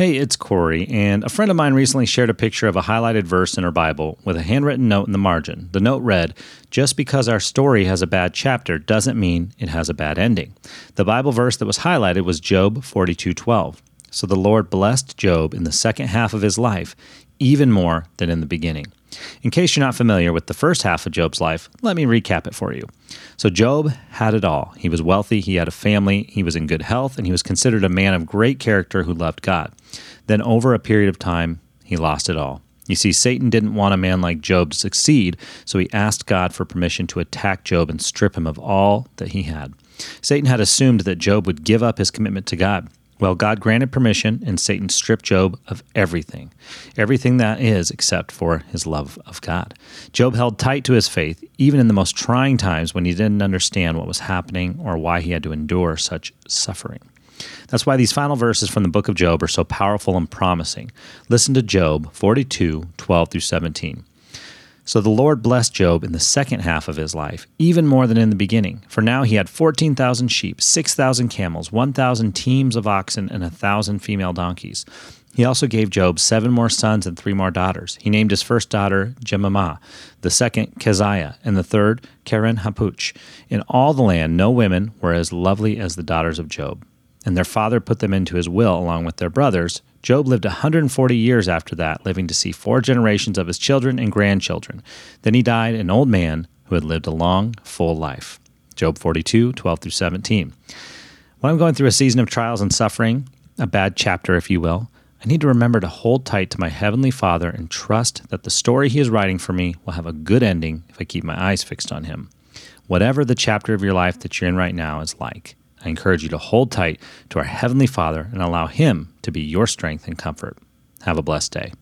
Hey, it's Corey, and a friend of mine recently shared a picture of a highlighted verse in her Bible with a handwritten note in the margin. The note read, Just because our story has a bad chapter doesn't mean it has a bad ending. The Bible verse that was highlighted was Job 42:12. So the Lord blessed Job in the second half of his life even more than in the beginning. In case you're not familiar with the first half of Job's life, let me recap it for you. So, Job had it all. He was wealthy, he had a family, he was in good health, and he was considered a man of great character who loved God. Then, over a period of time, he lost it all. You see, Satan didn't want a man like Job to succeed, so he asked God for permission to attack Job and strip him of all that he had. Satan had assumed that Job would give up his commitment to God. Well, God granted permission, and Satan stripped Job of everything, everything that is except for his love of God. Job held tight to his faith, even in the most trying times when he didn't understand what was happening or why he had to endure such suffering. That's why these final verses from the book of Job are so powerful and promising. Listen to Job 42 12 through 17. So the Lord blessed Job in the second half of his life, even more than in the beginning. For now he had 14,000 sheep, 6,000 camels, 1,000 teams of oxen, and a 1,000 female donkeys. He also gave Job seven more sons and three more daughters. He named his first daughter Jemimah, the second Keziah, and the third Keren Happuch. In all the land, no women were as lovely as the daughters of Job. And their father put them into his will along with their brothers, Job lived 140 years after that, living to see four generations of his children and grandchildren. Then he died an old man who had lived a long, full life. Job 42, 12 through 17. When I'm going through a season of trials and suffering, a bad chapter, if you will, I need to remember to hold tight to my Heavenly Father and trust that the story He is writing for me will have a good ending if I keep my eyes fixed on Him. Whatever the chapter of your life that you're in right now is like, I encourage you to hold tight to our Heavenly Father and allow Him to be your strength and comfort. Have a blessed day.